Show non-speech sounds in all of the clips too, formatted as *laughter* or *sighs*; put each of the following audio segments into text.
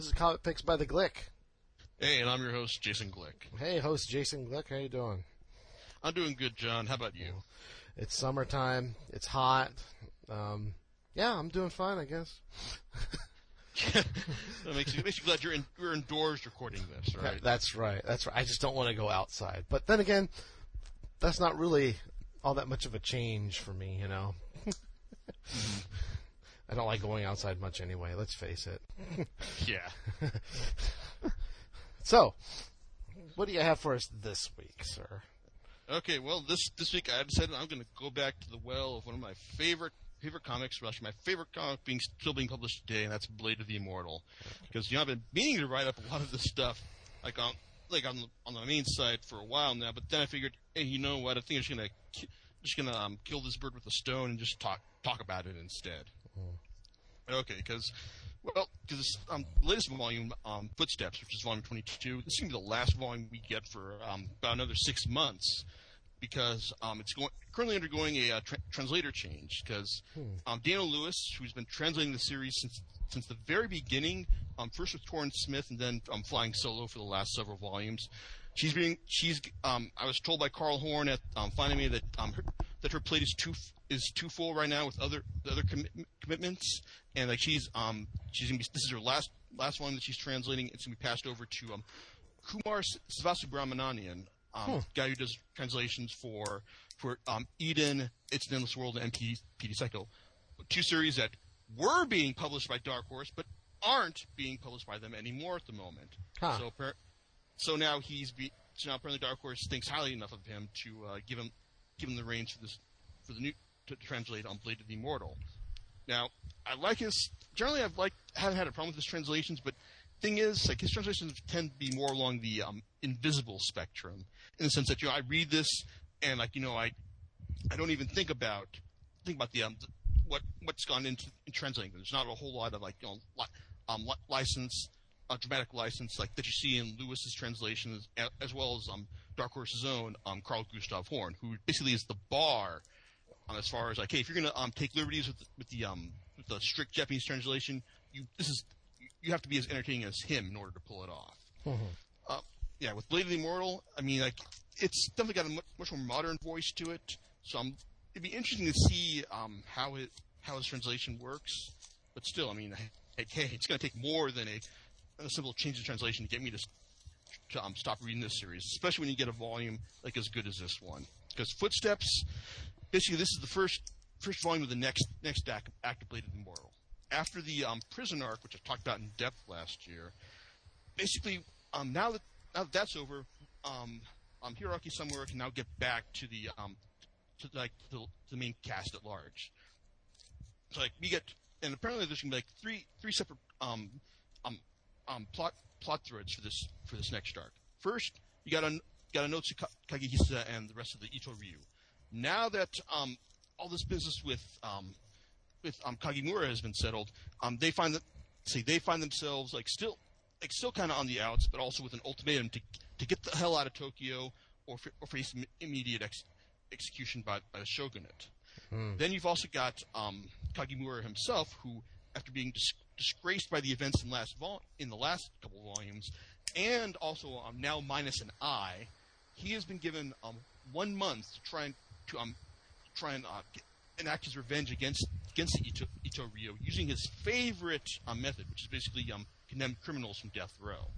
This is Comic Picks by the Glick. Hey, and I'm your host, Jason Glick. Hey, host Jason Glick, how you doing? I'm doing good, John. How about you? It's summertime. It's hot. Um, yeah, I'm doing fine, I guess. *laughs* that makes you, makes you glad you're in, you're indoors recording this, right? That's right. That's right. I just don't want to go outside. But then again, that's not really all that much of a change for me, you know. I don't like going outside much anyway. Let's face it. *laughs* yeah. *laughs* so, what do you have for us this week, sir? Okay, well, this this week I decided I'm going to go back to the well of one of my favorite favorite comics, actually my favorite comic being still being published today, and that's Blade of the Immortal. Because you know I've been meaning to write up a lot of this stuff, like on like on the on the main site for a while now. But then I figured, hey, you know what? I think I'm just gonna just gonna um, kill this bird with a stone and just talk talk about it instead. Mm. Okay, because well, because um, latest volume, um, Footsteps, which is volume 22, this is going to be the last volume we get for um, about another six months because um, it's going, currently undergoing a uh, tra- translator change. Because hmm. um, Daniel Lewis, who's been translating the series since since the very beginning, um, first with Toren Smith and then um, flying solo for the last several volumes. She's being she's um, I was told by Carl Horn at um, Me that um, her, that her plate is too is too full right now with other other commitments, and like she's um she's gonna be this is her last last volume that she's translating. It's gonna be passed over to um Kumar Sivasubramanian, um, hmm. guy who does translations for for um, Eden, It's an Endless World, and PD, PD Psycho, two series that were being published by Dark Horse, but aren't being published by them anymore at the moment. Huh. So, so now he's be, so now apparently Dark Horse thinks highly enough of him to uh, give him give him the reins for this for the new to translate on Blade of the Immortal. Now, I like his. Generally, I've like haven't had a problem with his translations, but thing is, like his translations tend to be more along the um, invisible spectrum, in the sense that you know I read this and like you know I I don't even think about think about the um the, what what's gone into in translating. There's not a whole lot of like you know li- um li- license. Uh, dramatic license like that you see in Lewis's translations, as well as um, Dark Horse's own um, Carl Gustav Horn, who basically is the bar um, as far as like, hey, if you're gonna um, take liberties with the, with the um, with the strict Japanese translation, you this is you have to be as entertaining as him in order to pull it off. Mm-hmm. Uh, yeah, with Blade of the Immortal, I mean, like, it's definitely got a much, much more modern voice to it. So I'm, it'd be interesting to see um, how it how his translation works. But still, I mean, like, hey, it's going to take more than a, a simple change in translation to get me to to um, stop reading this series, especially when you get a volume like as good as this one. Because Footsteps, basically, this is the first first volume of the next next act, act of Blade of the Immortal after the um, prison arc, which I talked about in depth last year, basically, um, now that now that that's over, um, um, Hiroaki Samura can now get back to the um, to like the, the main cast at large. So like we get, and apparently there's gonna be like three three separate um, um, um, plot plot threads for this for this next arc. First, you got a got Anotsu Kagehisa and the rest of the Ito Ryu. Now that um, all this business with um, with um, Kagimura has been settled, um, they find that see they find themselves like still like still kind of on the outs, but also with an ultimatum to to get the hell out of Tokyo or, or face immediate ex- execution by, by the shogunate. Hmm. Then you've also got um, Kagimura himself, who, after being dis- disgraced by the events in last vol- in the last couple of volumes, and also um, now minus an eye, he has been given um, one month to try and to um, try and uh, get, enact his revenge against against the Ito, Ito Ryu using his favorite um, method, which is basically um, condemn criminals from death row.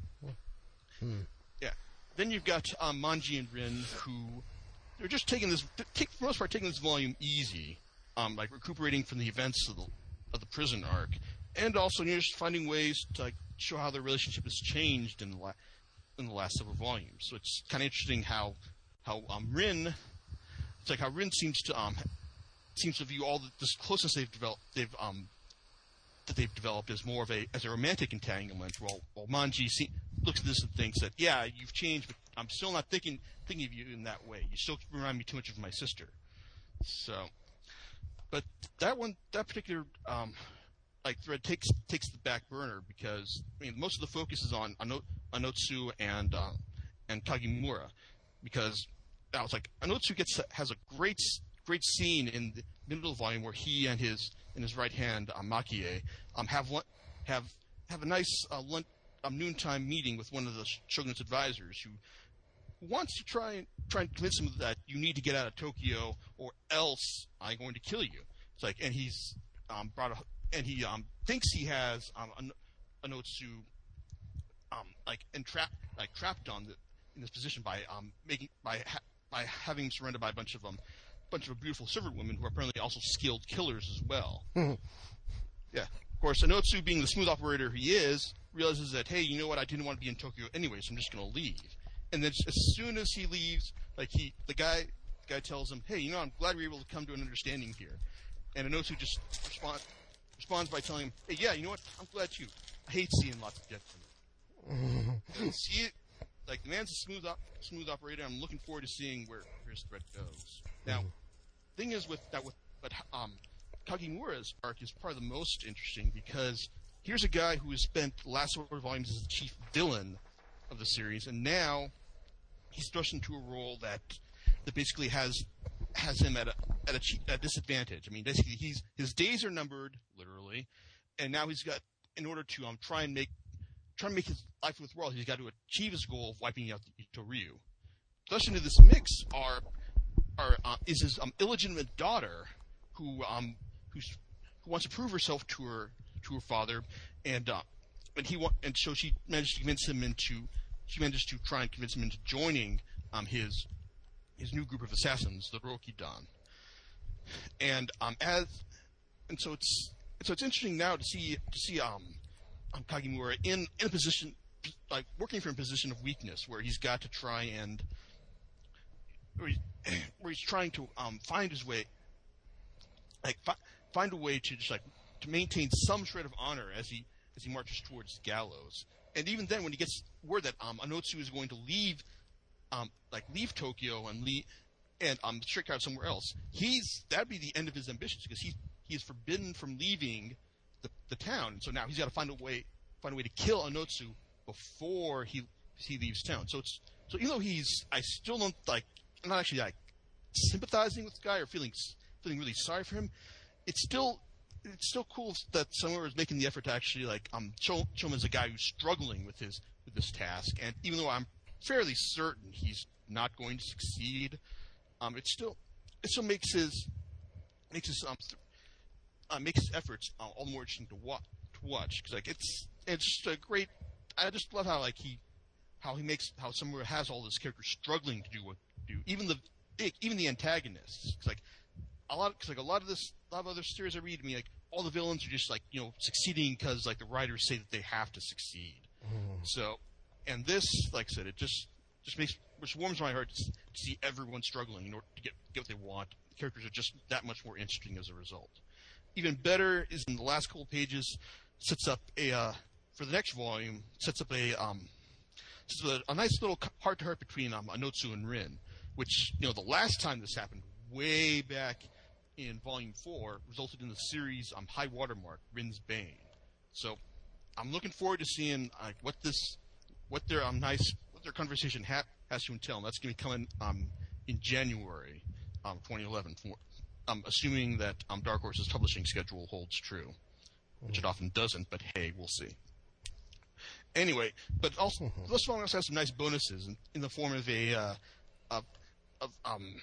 Hmm. Yeah. Then you've got um, Manji and Rin, who they're just taking this, take, for the most part, taking this volume easy, um, like recuperating from the events of the of the prison arc, and also you're just finding ways to like, show how their relationship has changed in the la- in the last several volumes. So it's kind of interesting how how um, Rin, it's like how Rin seems to um, seems to view all the, this closeness they've developed, they've um, that they've developed as more of a as a romantic entanglement. While, while Manji looks at this and thinks that yeah, you've changed, but I'm still not thinking thinking of you in that way. You still remind me too much of my sister. So, but that one, that particular um, like thread takes takes the back burner because I mean most of the focus is on Anotsu and uh, and Kagimura because I was like Anotsu gets has a great great scene in the middle volume where he and his in his right hand um, Makie um, have one, have have a nice uh, lunch, um, noontime meeting with one of the Shogun's advisors who wants to try and try and convince him that you need to get out of Tokyo or else I'm going to kill you. It's like, and he's um, brought a, and he um, thinks he has um, a, a um, like entrapped, like trapped on the, in this position by um, making by ha- by having him surrounded by a bunch of um, bunch of beautiful servant women who are apparently also skilled killers as well. yeah, of course, Anotsu, being the smooth operator he is, realizes that hey, you know what? I didn't want to be in Tokyo anyway, so I'm just going to leave. And then as soon as he leaves, like he, the guy, the guy tells him, hey, you know, I'm glad we were able to come to an understanding here. And Anotsu just respond, responds by telling him, hey, yeah, you know what? I'm glad too. I hate seeing lots of women. *laughs* See it, like the man's a smooth op- smooth operator. I'm looking forward to seeing where, his threat goes. Now, thing is with that with but um, Kagimura's arc is probably the most interesting because here's a guy who has spent the last four volumes as the chief villain of the series, and now he's thrust into a role that that basically has has him at a at a, che- a disadvantage. I mean, basically, he's his days are numbered, literally, and now he's got in order to um try and make try and make his life worthwhile, he's got to achieve his goal of wiping out the Itoryu. Thus, into this mix are are uh, is his um, illegitimate daughter, who um who's who wants to prove herself to her to her father, and uh, and he wa- and so she managed to convince him into she managed to try and convince him into joining um his his new group of assassins, the Rokidan. And um as and so it's so it's interesting now to see to see um, um Kagimura in in a position like working from a position of weakness where he's got to try and where, he, *clears throat* where he's trying to um find his way like fi- find a way to just like to maintain some shred of honor as he as he marches towards gallows. And even then, when he gets word that um, Anotsu is going to leave, um, like leave Tokyo and leave and um, straight out somewhere else, he's that'd be the end of his ambitions because he he is forbidden from leaving the, the town. So now he's got to find a way find a way to kill Anotsu before he he leaves town. So it's so even though he's I still don't like I'm not actually like sympathizing with the guy or feeling feeling really sorry for him. It's still it's still cool that someone is making the effort to actually like um show, show him as a guy who's struggling with his with this task. And even though I'm fairly certain he's not going to succeed, um, it still it still makes his makes his um uh, makes his efforts uh, all the more interesting to watch to watch because like it's it's just a great. I just love how like he how he makes how Samura has all this characters struggling to do what to do even the even the antagonists. It's like a lot because like a lot of this a lot of other stories I read, I mean like all the villains are just like you know succeeding because like the writers say that they have to succeed. So, and this, like I said, it just just makes which warms my heart to, see everyone struggling in order to get get what they want. The characters are just that much more interesting as a result. Even better is in the last couple pages sets up a uh, for the next volume sets up a um sets up a, a nice little heart to heart between um, Anotsu and Rin, which you know the last time this happened way back in volume four resulted in the series um, high watermark Rin's Bane. So I'm looking forward to seeing uh, what this, what their um, nice, what their conversation ha- has to entail. And that's going to be coming um, in January, um, 2011. For, um, assuming that um, Dark Horse's publishing schedule holds true, which it often doesn't. But hey, we'll see. Anyway, but also this one also has some nice bonuses in, in the form of a uh, of, of um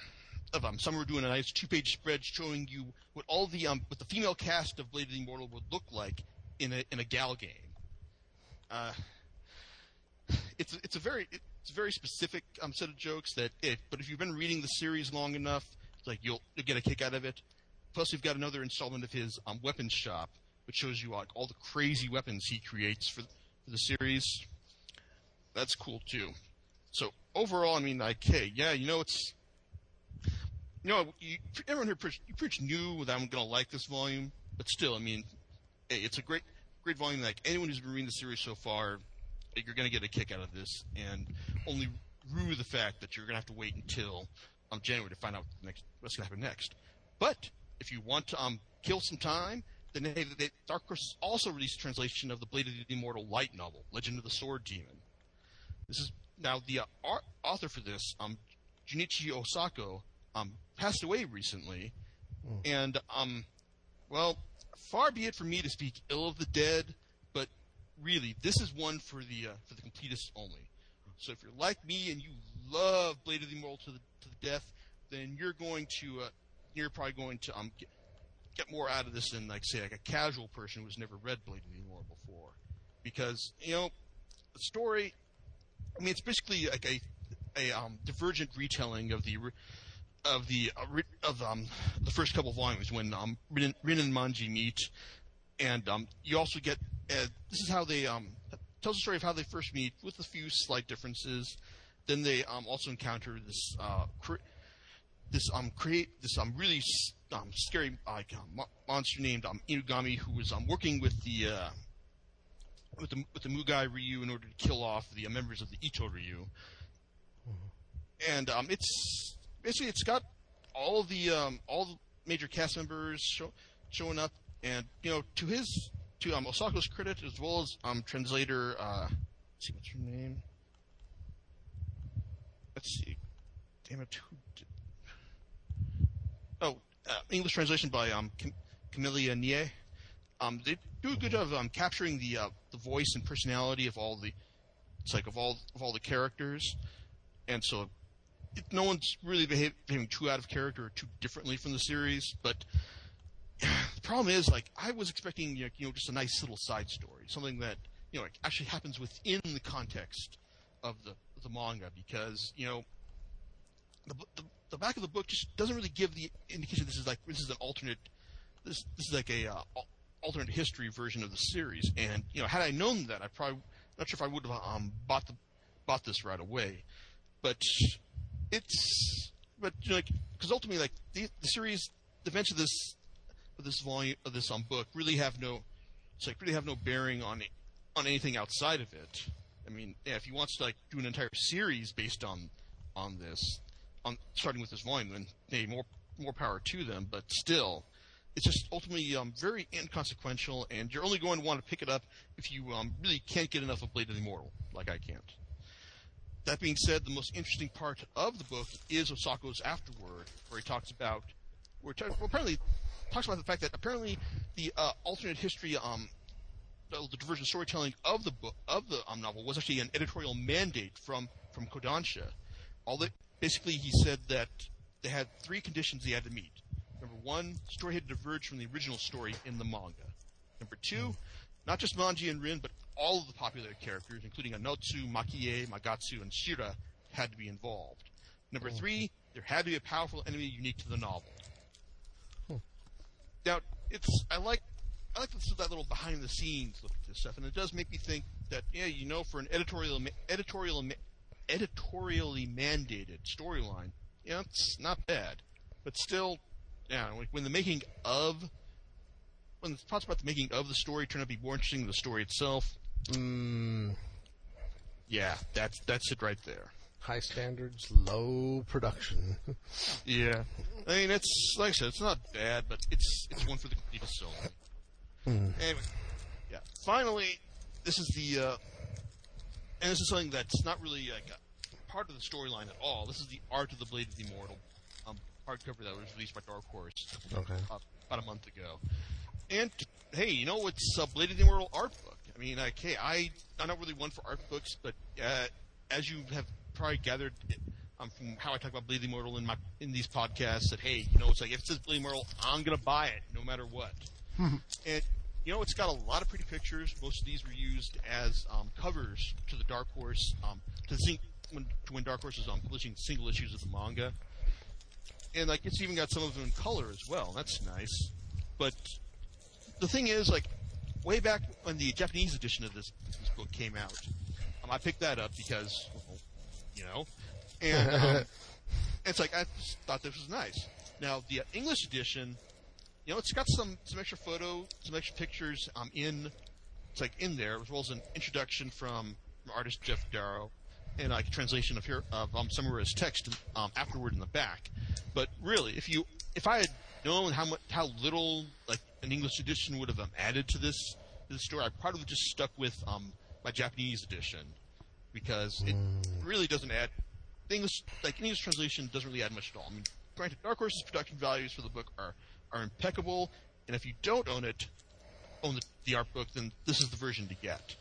of um Samura doing a nice two page spread showing you what all the um what the female cast of Blade of the Immortal would look like in a in a gal game. Uh, it's it's a very it's a very specific um, set of jokes that if but if you've been reading the series long enough, like you'll you'll get a kick out of it. Plus, we've got another installment of his um, weapons shop, which shows you like all the crazy weapons he creates for for the series. That's cool too. So overall, I mean, like, hey, yeah, you know, it's you know, you, everyone here pretty, you pretty knew that I'm gonna like this volume, but still, I mean, hey, it's a great, great volume. Like anyone who's been reading the series so far, you're gonna get a kick out of this, and only rue the fact that you're gonna have to wait until um, January to find out next, what's gonna happen next. But if you want to um, kill some time, then hey, they, Dark Horse also released a translation of the Blade of the Immortal light novel, Legend of the Sword Demon. This is now the uh, ar- author for this, um, Junichi Osako, um, passed away recently, and um, well, far be it from me to speak ill of the dead, but really, this is one for the uh, for the completists only. So if you're like me and you love Blade of the Immortal to the to the death, then you're going to uh, you're probably going to um get, get more out of this than like say like a casual person who's never read Blade of the Immortal before, because you know the story. I mean, it's basically like a a um, divergent retelling of the of the uh, of um, the first couple volumes when um, Rin, Rin and Manji meet, and um, you also get uh, this is how they um, tells the story of how they first meet with a few slight differences. Then they um, also encounter this uh, cre- this um create this um really um, scary uh, monster named um, Inugami who was um, working with the uh, with the with the Mugai Ryu in order to kill off the uh, members of the Ito Ryu. And um, it's basically it's got all the um, all the major cast members show, showing up, and you know to his to um, Osako's credit as well as um, translator. Uh, see what's her name. Let's see. Damn it. Oh, uh, English translation by um, Cam- Camellia Nieh. Um, they do a good job of um, capturing the uh, the voice and personality of all the it's like of all of all the characters, and so no one's really behaving too out of character or too differently from the series. But the *sighs* problem is, like, I was expecting you know just a nice little side story, something that you know actually happens within the context of the the manga, because you know the, the the back of the book just doesn't really give the indication this is like this is an alternate this this is like a uh, alternate history version of the series. And you know, had I known that, I probably not sure if I would have um, bought the bought this right away. But it's but you know, like because ultimately, like the, the series, the events of this of this volume of this um book really have no it's like really have no bearing on on anything outside of it. I mean, yeah, if he wants to like do an entire series based on on this, on starting with this volume, then hey, more more power to them. But still, it's just ultimately um, very inconsequential, and you're only going to want to pick it up if you um, really can't get enough of Blade of the Immortal, like I can't. That being said, the most interesting part of the book is Osako's afterword, where he talks about, where well, apparently talks about the fact that apparently the uh, alternate history, um, the, the divergent storytelling of the book of the um, novel was actually an editorial mandate from from Kodansha. All that basically he said that they had three conditions he had to meet. Number one, the story had to diverged from the original story in the manga. Number two, not just Manji and Rin, but all of the popular characters, including Anotsu, Makie, Magatsu, and Shira, had to be involved. Number three, there had to be a powerful enemy unique to the novel. Now, it's I like I like this, that little behind the scenes look at this stuff, and it does make me think that yeah, you know, for an editorial editorial editorially mandated storyline, yeah, it's not bad, but still, yeah, like when the making of when the thoughts about the making of the story turn out to be more interesting than the story itself, mm, yeah, that's that's it right there. High standards, low production. *laughs* yeah, I mean it's like I said, it's not bad, but it's it's one for the complete soul. Mm. Anyway, yeah. Finally, this is the uh, and this is something that's not really like part of the storyline at all. This is the art of the Blade of the Immortal hardcover that was released by Dark Horse okay. uh, about a month ago. And hey, you know it's a Blade of the Immortal art book. I mean, like, hey, I I'm not really one for art books, but uh, as you have probably gathered um, from how I talk about the Immortal in my in these podcasts, that hey, you know, it's like if it says the Immortal, I'm gonna buy it no matter what. *laughs* and you know, it's got a lot of pretty pictures. Most of these were used as um, covers to the Dark Horse um, to, when, to when Dark Horse was um, publishing single issues of the manga and like it's even got some of them in color as well. That's nice. But the thing is, like, way back when the Japanese edition of this this book came out, um, I picked that up because, well, you know, and um, *laughs* it's like I thought this was nice. Now the English edition, you know, it's got some some extra photo, some extra pictures um in it's like in there as well as an introduction from, from artist Geof Darrow and like a translation of here of um, Samura's text um, afterward in the back. But really, if you if I had known how much how little like an English edition would have um, added to this this story, I probably would have just stuck with um, my Japanese edition because it mm. really doesn't add. The English like English translation doesn't really add much at all. I mean, granted, Dark Horse's production values for the book are are impeccable, and if you don't own it, own the, the art book, then this is the version to get.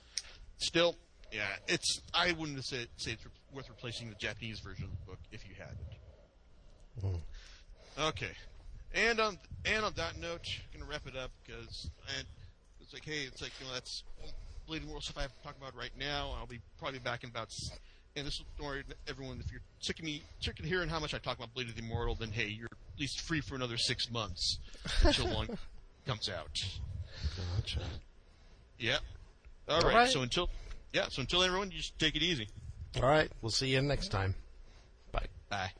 still, yeah, it's. I wouldn't say say it's worth replacing the Japanese version of the book if you had it. Okay, and on and on that note, I'm gonna wrap it up because it's like, hey, it's like you know that's Blade World stuff I have to talk about right now. I'll be probably back in about. And this don't worry, everyone. If you're sick of me, sick of hearing how much I talk about Blade of the Immortal, then hey, you're at least free for another six months *laughs* until one comes out. Gotcha. Yep. All All right. right. So until yeah, so until everyone, you just take it easy. All right. We'll see you next time. Bye. Bye.